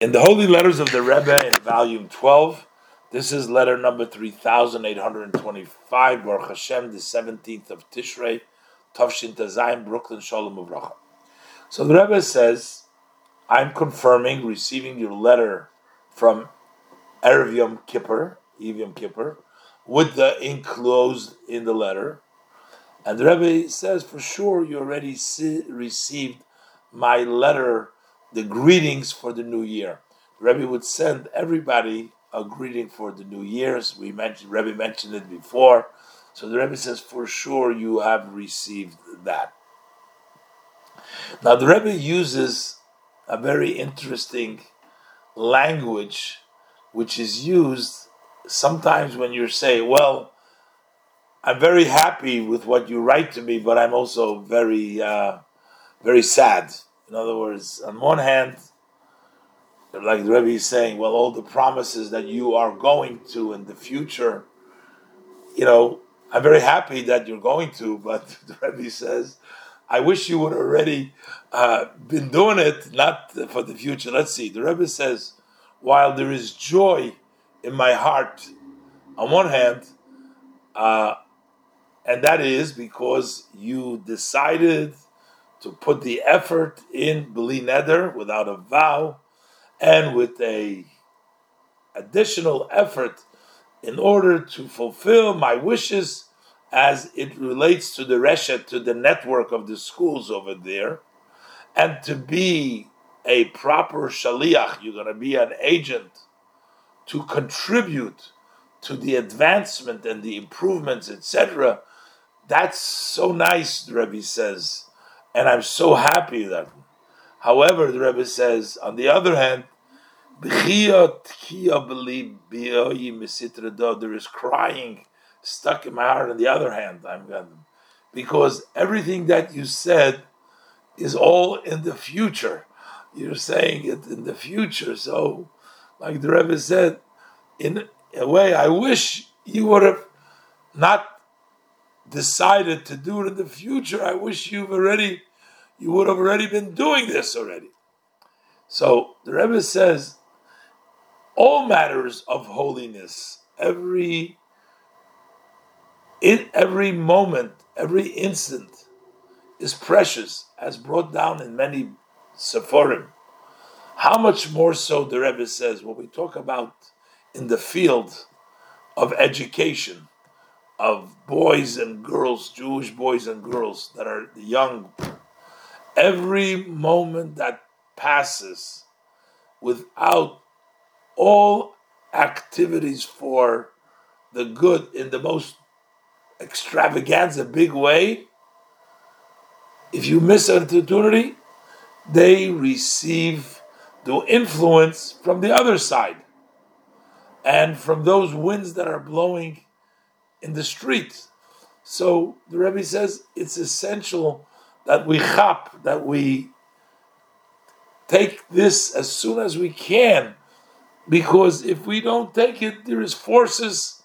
In the Holy Letters of the Rebbe in volume 12, this is letter number 3825, Baruch Hashem, the 17th of Tishrei, Tavshin Tazayim, Brooklyn, Shalom Uvracha. So the Rebbe says, I'm confirming receiving your letter from Erev Yom Kippur, Ev Yom Kippur, with the enclosed in the letter. And the Rebbe says, for sure, you already see, received my letter the greetings for the new year. The Rebbe would send everybody a greeting for the new years. We mentioned Rebbe mentioned it before, so the Rebbe says for sure you have received that. Now the Rebbe uses a very interesting language, which is used sometimes when you say, "Well, I'm very happy with what you write to me, but I'm also very, uh, very sad." In other words, on one hand, like the Rebbe is saying, well, all the promises that you are going to in the future, you know, I'm very happy that you're going to, but the Rebbe says, I wish you would already uh, been doing it, not for the future. Let's see. The Rebbe says, while there is joy in my heart, on one hand, uh, and that is because you decided to put the effort in beli neder without a vow, and with a additional effort in order to fulfill my wishes as it relates to the reshet, to the network of the schools over there, and to be a proper shaliach, you're going to be an agent to contribute to the advancement and the improvements, etc. That's so nice, the Rebbe says and I'm so happy that. However, the Rebbe says, on the other hand, there is crying stuck in my heart. On the other hand, I'm because everything that you said is all in the future. You're saying it in the future. So, like the Rebbe said, in a way, I wish you would have not decided to do it in the future, I wish you've already, you would have already been doing this already. So the Rebbe says, all matters of holiness, every in every moment, every instant is precious, as brought down in many Sephorim. How much more so, the Rebbe says, when we talk about in the field of education, of boys and girls, Jewish boys and girls that are young, every moment that passes without all activities for the good in the most extravaganza, big way, if you miss an opportunity, they receive the influence from the other side. And from those winds that are blowing in the street. So the Rebbe says it's essential that we chap, that we take this as soon as we can, because if we don't take it, there is forces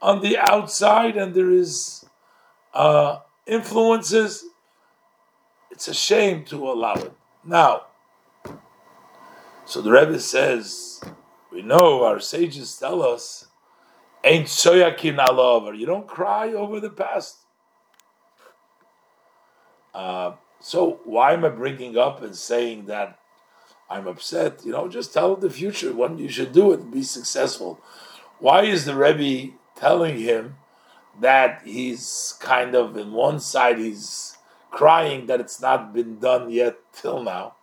on the outside and there is uh, influences. It's a shame to allow it. Now, so the Rebbe says, we know our sages tell us Ain't soyakin alavar. You don't cry over the past. Uh, so why am I bringing up and saying that I'm upset? You know, just tell the future when you should do it and be successful. Why is the Rebbe telling him that he's kind of in one side he's crying that it's not been done yet till now?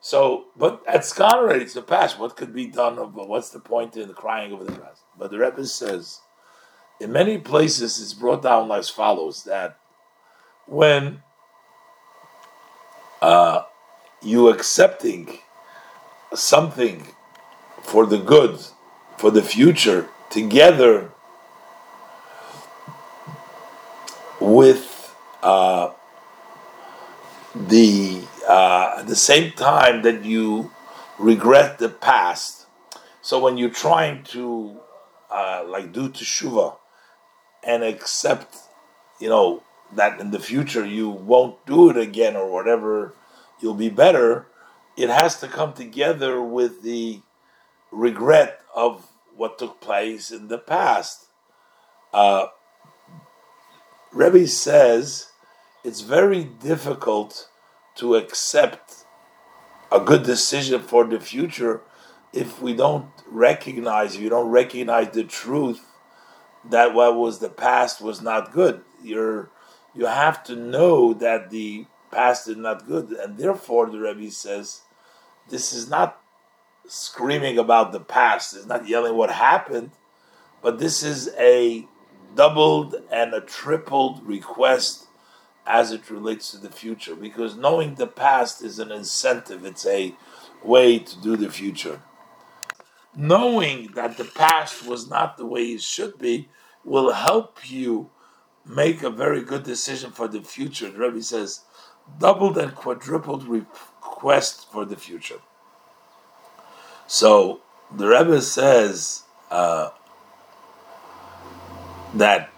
So, but it's gone already. It's the past. What could be done? What's the point in crying over the past? But the Rebbe says, in many places, it's brought down as follows: that when uh, you accepting something for the good, for the future, together with uh, the uh, at the same time that you regret the past. So when you're trying to uh, like do teshuva and accept, you know, that in the future you won't do it again or whatever, you'll be better. it has to come together with the regret of what took place in the past. Uh, Rebbe says it's very difficult to accept a good decision for the future if we don't recognize, if you don't recognize the truth that what was the past was not good. You're you have to know that the past is not good, and therefore the Rebbe says this is not screaming about the past, it's not yelling what happened, but this is a doubled and a tripled request as it relates to the future, because knowing the past is an incentive, it's a way to do the future. Knowing that the past was not the way it should be will help you make a very good decision for the future. The Rebbe says, doubled and quadrupled request for the future. So the Rebbe says uh, that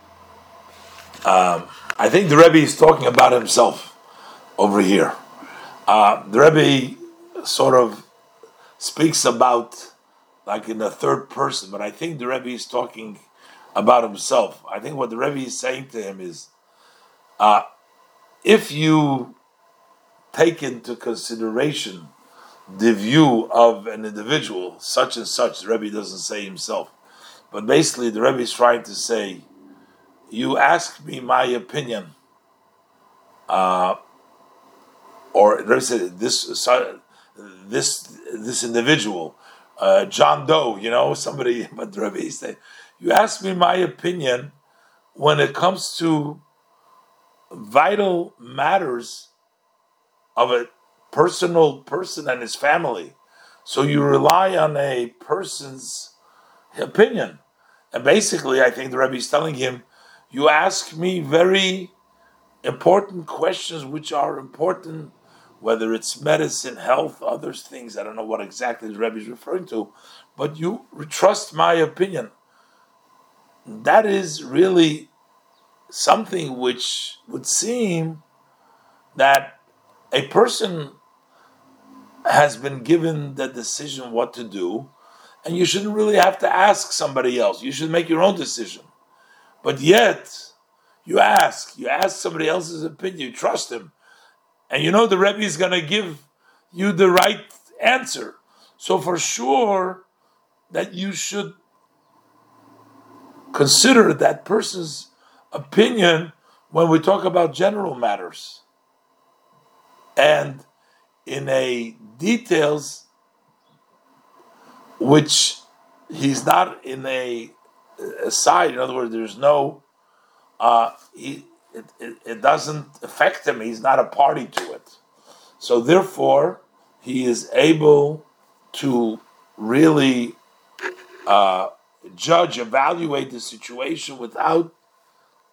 um, I think the Rebbe is talking about himself over here. Uh, the Rebbe sort of speaks about like in the third person, but I think the Rebbe is talking about himself. I think what the Rebbe is saying to him is, uh, if you take into consideration the view of an individual, such and such, the Rebbe doesn't say himself, but basically the Rebbe is trying to say, you ask me my opinion, uh, or the Rebbe said this this this individual, uh, John Doe, you know, somebody, but Rebbe is you ask me my opinion when it comes to vital matters of a personal person and his family. So you rely on a person's opinion. And basically, I think the Rebbe is telling him, you ask me very important questions which are important, whether it's medicine, health, other things. I don't know what exactly the Rebbe is referring to, but you trust my opinion that is really something which would seem that a person has been given the decision what to do, and you shouldn't really have to ask somebody else. You should make your own decision. But yet, you ask, you ask somebody else's opinion, you trust him, and you know the Rebbe is going to give you the right answer. So for sure that you should consider that person's opinion when we talk about general matters. And in a details which he's not in a, side, in other words, there's no, uh, he, it, it, it doesn't affect him, he's not a party to it. So therefore, he is able to really uh, judge, evaluate the situation without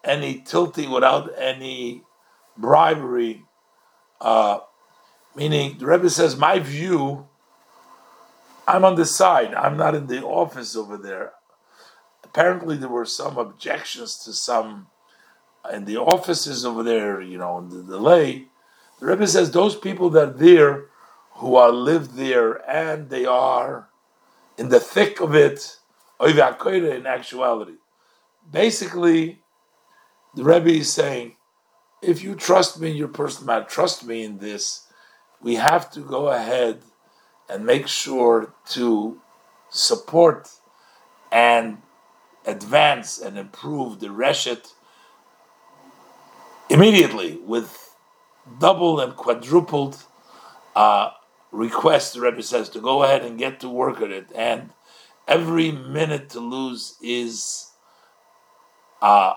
any tilting, without any bribery. Uh, meaning, the Rebbe says, my view, I'm on the side. I'm not in the office over there. Apparently, there were some objections to some in the offices over there, you know, in the delay. The Rebbe says those people that are there, who are live there, and they are in the thick of it, in actuality. Basically, the Rebbe is saying, if you trust me in your personal matter, trust me in this, we have to go ahead and make sure to support and advance and improve the Reshet immediately with double and quadrupled uh, requests, the Rebbe says, to go ahead and get to work at it. And every minute to lose is uh,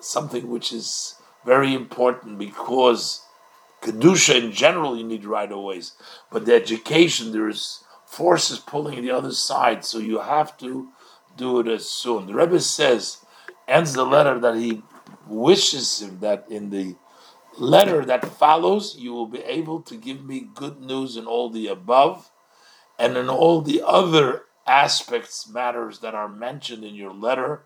something which is very important because kedusha in general you need right away, but the education there is forces pulling the other side, so you have to do it as soon. The Rebbe says ends the letter that he wishes him that in the letter that follows you will be able to give me good news in all the above and in all the other aspects, matters that are mentioned in your letter,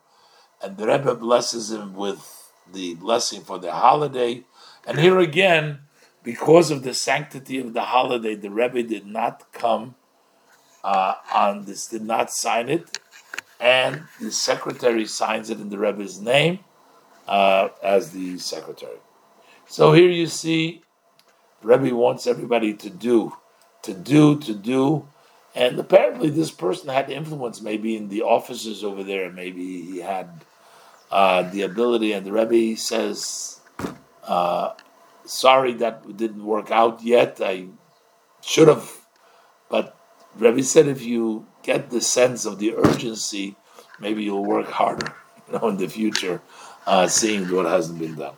and the Rebbe blesses him with the blessing for the holiday. And here again, because of the sanctity of the holiday, the Rebbe did not come uh, on this, did not sign it, and the secretary signs it in the Rebbe's name uh, as the secretary. So here you see, Rebbe wants everybody to do, to do, to do, and apparently this person had influence maybe in the offices over there, maybe he had uh, the ability, and the Rebbe says, uh, sorry that didn't work out yet. I should have, but Rebbe said if you get the sense of the urgency, maybe you'll work harder, you know, in the future, uh, seeing what hasn't been done.